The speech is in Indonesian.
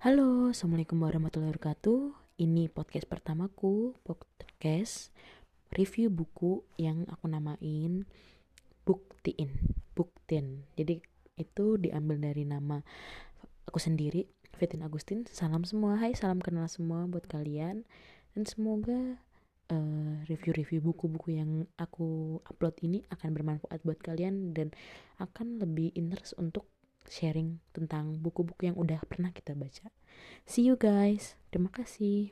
Assalamualaikum warahmatullahi wabarakatuh. Ini podcast pertamaku, podcast review buku yang aku namain Buktiin, Buktin. Jadi itu diambil dari nama aku sendiri, Fitin Agustin. Salam semua, hai salam kenal semua buat kalian. Dan semoga uh, review-review buku-buku yang aku upload ini akan bermanfaat buat kalian dan akan lebih interest untuk sharing tentang buku-buku yang udah pernah kita baca. See you guys. Terima kasih.